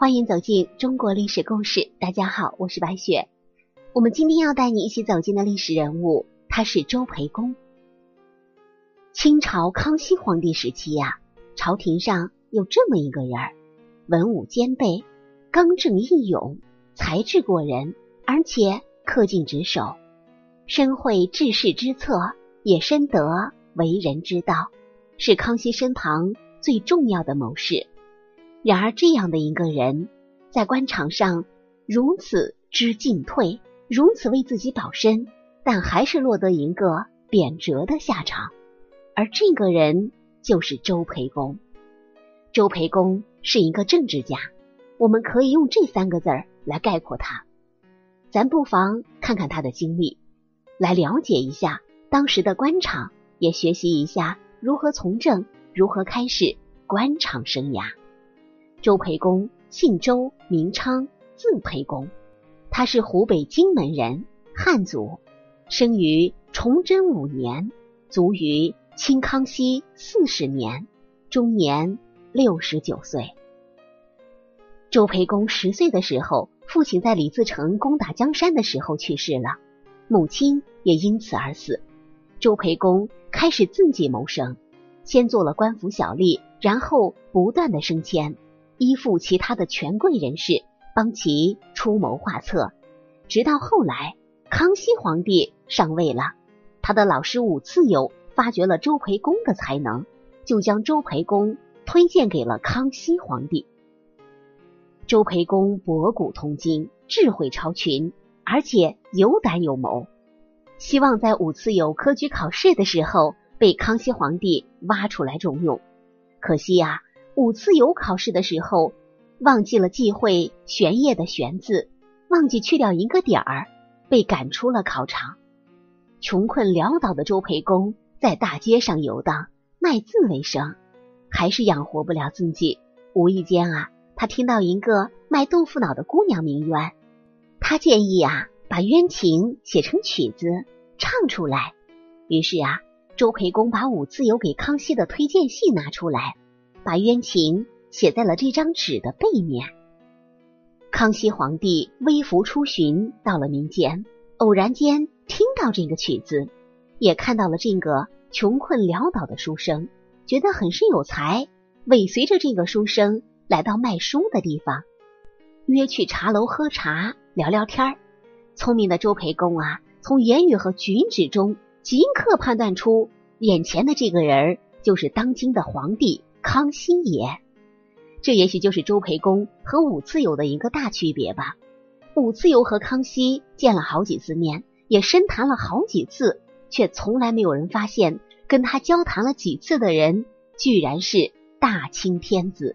欢迎走进中国历史故事。大家好，我是白雪。我们今天要带你一起走进的历史人物，他是周培公。清朝康熙皇帝时期呀，朝廷上有这么一个人，文武兼备，刚正义勇，才智过人，而且恪尽职守，深会治世之策，也深得为人之道，是康熙身旁最重要的谋士。然而，这样的一个人，在官场上如此知进退，如此为自己保身，但还是落得一个贬谪的下场。而这个人就是周培公。周培公是一个政治家，我们可以用这三个字儿来概括他。咱不妨看看他的经历，来了解一下当时的官场，也学习一下如何从政，如何开始官场生涯。周培公姓周，名昌，字培公。他是湖北荆门人，汉族，生于崇祯五年，卒于清康熙四十年，终年六十九岁。周培公十岁的时候，父亲在李自成攻打江山的时候去世了，母亲也因此而死。周培公开始自己谋生，先做了官府小吏，然后不断的升迁。依附其他的权贵人士，帮其出谋划策，直到后来康熙皇帝上位了，他的老师武次友发掘了周培公的才能，就将周培公推荐给了康熙皇帝。周培公博古通今，智慧超群，而且有胆有谋，希望在武次友科举考试的时候被康熙皇帝挖出来重用。可惜呀。五次有考试的时候，忘记了忌讳玄烨的玄字，忘记去掉一个点儿，被赶出了考场。穷困潦倒的周培公在大街上游荡，卖字为生，还是养活不了自己。无意间啊，他听到一个卖豆腐脑的姑娘鸣冤，他建议啊，把冤情写成曲子唱出来。于是啊，周培公把五次有给康熙的推荐信拿出来。把冤情写在了这张纸的背面。康熙皇帝微服出巡，到了民间，偶然间听到这个曲子，也看到了这个穷困潦倒的书生，觉得很是有才，尾随着这个书生来到卖书的地方，约去茶楼喝茶聊聊天儿。聪明的周培公啊，从言语和举止中即刻判断出，眼前的这个人就是当今的皇帝。康熙爷，这也许就是周培公和武次友的一个大区别吧。武次友和康熙见了好几次面，也深谈了好几次，却从来没有人发现跟他交谈了几次的人居然是大清天子。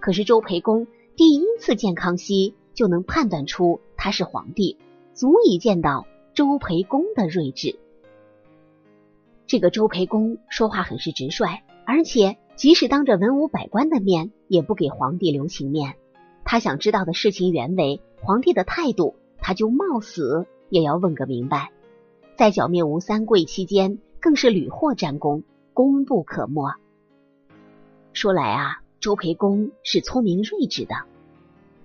可是周培公第一次见康熙，就能判断出他是皇帝，足以见到周培公的睿智。这个周培公说话很是直率，而且。即使当着文武百官的面，也不给皇帝留情面。他想知道的事情原委，皇帝的态度，他就冒死也要问个明白。在剿灭吴三桂期间，更是屡获战功，功不可没。说来啊，周培公是聪明睿智的，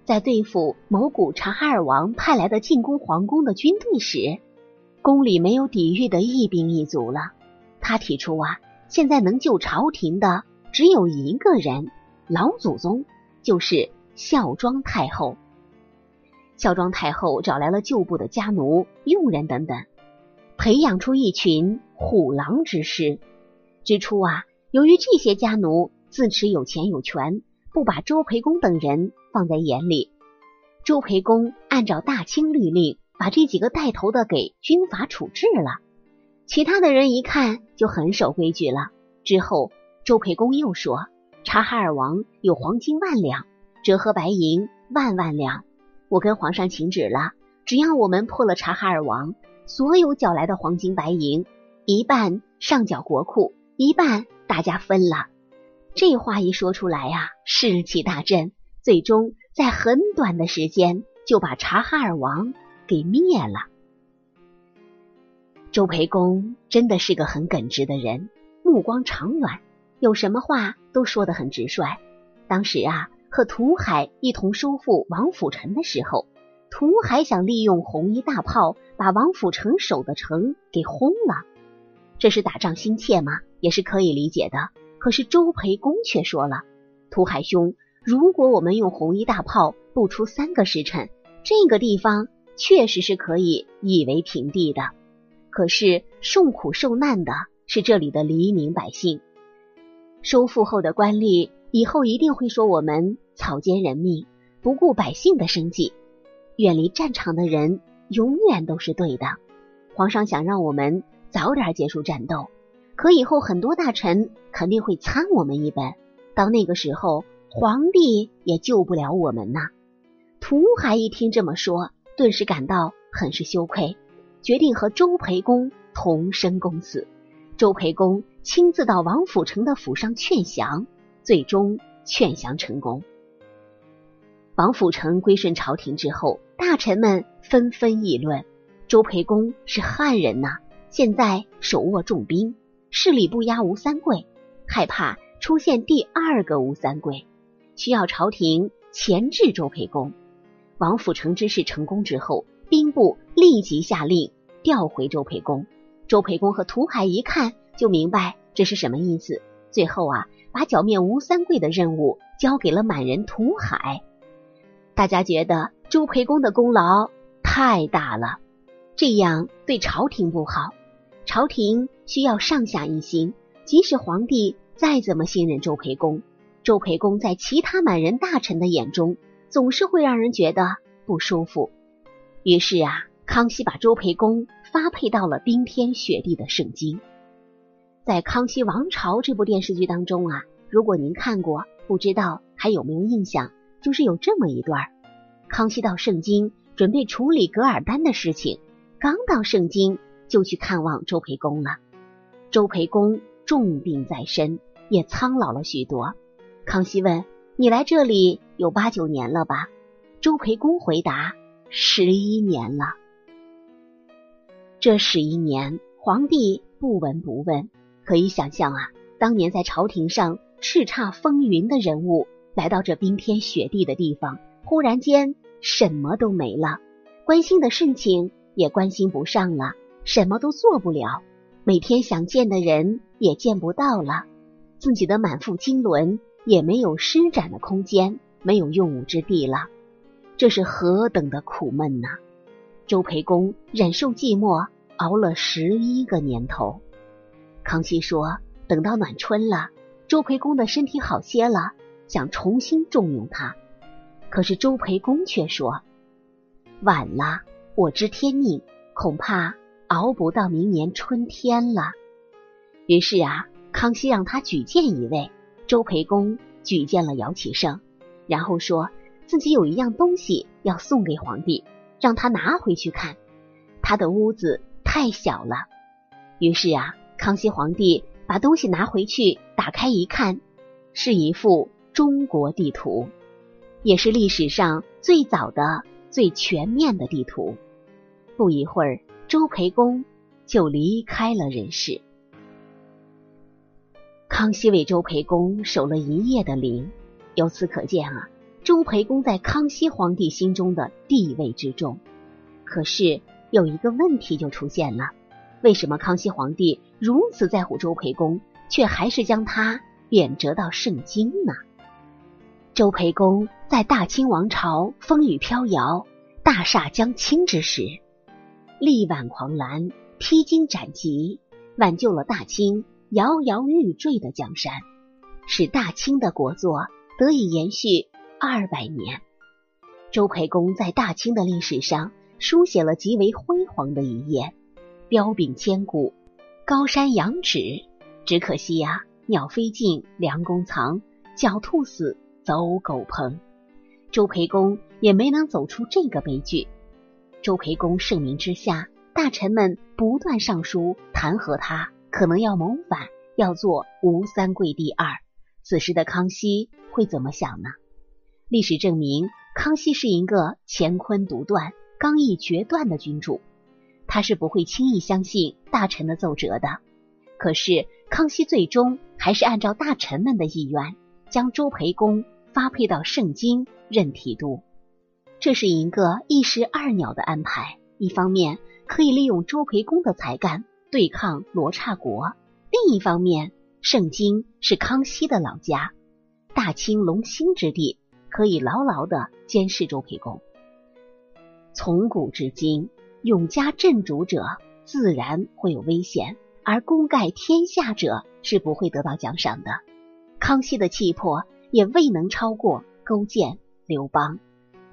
在对付蒙古察哈尔王派来的进攻皇宫的军队时，宫里没有抵御的一兵一卒了。他提出啊，现在能救朝廷的。只有一个人，老祖宗就是孝庄太后。孝庄太后找来了旧部的家奴、佣人等等，培养出一群虎狼之师。之初啊，由于这些家奴自持有钱有权，不把周培公等人放在眼里。周培公按照大清律令，把这几个带头的给军法处置了，其他的人一看就很守规矩了。之后。周培公又说：“察哈尔王有黄金万两，折合白银万万两。我跟皇上请旨了，只要我们破了察哈尔王，所有缴来的黄金白银，一半上缴国库，一半大家分了。”这话一说出来呀，士气大振，最终在很短的时间就把察哈尔王给灭了。周培公真的是个很耿直的人，目光长远。有什么话都说得很直率。当时啊，和涂海一同收复王府城的时候，涂海想利用红衣大炮把王府城守的城给轰了。这是打仗心切吗？也是可以理解的。可是周培公却说了：“涂海兄，如果我们用红衣大炮，不出三个时辰，这个地方确实是可以夷为平地的。可是受苦受难的是这里的黎民百姓。收复后的官吏以后一定会说我们草菅人命，不顾百姓的生计。”远离战场的人永远都是对的。皇上想让我们早点结束战斗，可以后很多大臣肯定会参我们一本。到那个时候，皇帝也救不了我们呐。涂海一听这么说，顿时感到很是羞愧，决定和周培公同生共死。周培公亲自到王府城的府上劝降，最终劝降成功。王府城归顺朝廷之后，大臣们纷纷议论：周培公是汉人呐，现在手握重兵，势力不压吴三桂，害怕出现第二个吴三桂，需要朝廷钳制周培公。王府城之事成功之后，兵部立即下令调回周培公。周培公和涂海一看就明白这是什么意思，最后啊，把剿灭吴三桂的任务交给了满人涂海。大家觉得周培公的功劳太大了，这样对朝廷不好。朝廷需要上下一心，即使皇帝再怎么信任周培公，周培公在其他满人大臣的眼中，总是会让人觉得不舒服。于是啊，康熙把周培公发配到了冰天雪地的盛京。在《康熙王朝》这部电视剧当中啊，如果您看过，不知道还有没有印象？就是有这么一段康熙到盛京准备处理噶尔丹的事情，刚到盛京就去看望周培公了。周培公重病在身，也苍老了许多。康熙问：“你来这里有八九年了吧？”周培公回答：“十一年了。”这十一年，皇帝不闻不问。可以想象啊，当年在朝廷上叱咤风云的人物。来到这冰天雪地的地方，忽然间什么都没了，关心的事情也关心不上了，什么都做不了，每天想见的人也见不到了，自己的满腹经纶也没有施展的空间，没有用武之地了，这是何等的苦闷呐！周培公忍受寂寞，熬了十一个年头。康熙说：“等到暖春了，周培公的身体好些了。”想重新重用他，可是周培公却说：“晚了，我知天命，恐怕熬不到明年春天了。”于是啊，康熙让他举荐一位。周培公举荐了姚启圣，然后说自己有一样东西要送给皇帝，让他拿回去看。他的屋子太小了。于是啊，康熙皇帝把东西拿回去，打开一看，是一幅。中国地图也是历史上最早的、最全面的地图。不一会儿，周培公就离开了人世。康熙为周培公守了一夜的灵，由此可见啊，周培公在康熙皇帝心中的地位之重。可是有一个问题就出现了：为什么康熙皇帝如此在乎周培公，却还是将他贬谪到盛京呢？周培公在大清王朝风雨飘摇、大厦将倾之时，力挽狂澜、披荆斩棘，挽救了大清摇摇欲坠的江山，使大清的国祚得以延续二百年。周培公在大清的历史上书写了极为辉煌的一页，彪炳千古，高山仰止。只可惜呀，鸟飞尽，良弓藏，狡兔死。走狗烹，周培公也没能走出这个悲剧。周培公盛名之下，大臣们不断上书弹劾他，可能要谋反，要做吴三桂第二。此时的康熙会怎么想呢？历史证明，康熙是一个乾坤独断、刚毅决断的君主，他是不会轻易相信大臣的奏折的。可是，康熙最终还是按照大臣们的意愿。将周培公发配到盛京任提督。这是一个一石二鸟的安排，一方面可以利用周培公的才干对抗罗刹国，另一方面，盛京是康熙的老家，大清龙兴之地，可以牢牢的监视周培公。从古至今，永嘉镇主者自然会有危险，而功盖天下者是不会得到奖赏的。康熙的气魄也未能超过勾践、刘邦。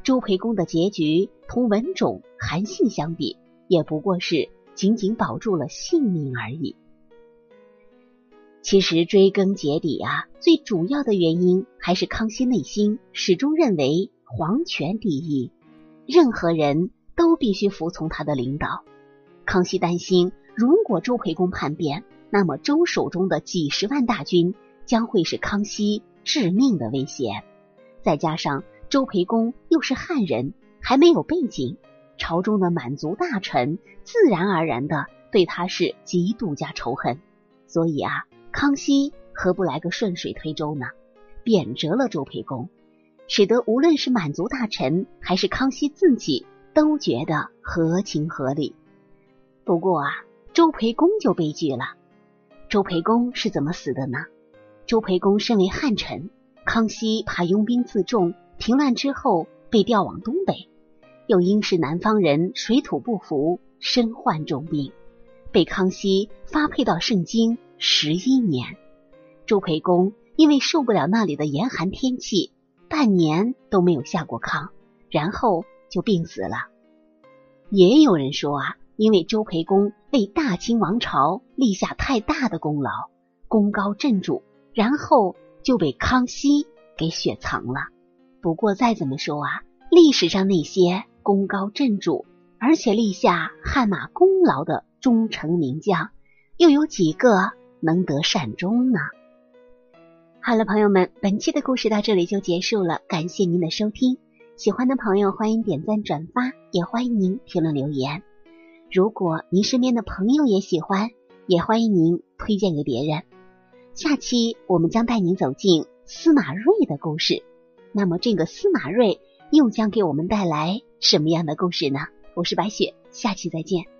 周培公的结局同文种、韩信相比，也不过是仅仅保住了性命而已。其实追根结底啊，最主要的原因还是康熙内心始终认为皇权第一，任何人都必须服从他的领导。康熙担心，如果周培公叛变，那么周手中的几十万大军将会是康熙致命的威胁。再加上。周培公又是汉人，还没有背景，朝中的满族大臣自然而然的对他是极度加仇恨。所以啊，康熙何不来个顺水推舟呢？贬谪了周培公，使得无论是满族大臣还是康熙自己都觉得合情合理。不过啊，周培公就悲剧了。周培公是怎么死的呢？周培公身为汉臣，康熙怕拥兵自重。平乱之后被调往东北，又因是南方人，水土不服，身患重病，被康熙发配到盛京十一年。周培公因为受不了那里的严寒天气，半年都没有下过炕，然后就病死了。也有人说啊，因为周培公为大清王朝立下太大的功劳，功高震主，然后就被康熙给雪藏了。不过再怎么说啊，历史上那些功高震主，而且立下汗马功劳的忠诚名将，又有几个能得善终呢？好了，朋友们，本期的故事到这里就结束了，感谢您的收听。喜欢的朋友欢迎点赞转发，也欢迎您评论留言。如果您身边的朋友也喜欢，也欢迎您推荐给别人。下期我们将带您走进司马睿的故事。那么，这个司马睿又将给我们带来什么样的故事呢？我是白雪，下期再见。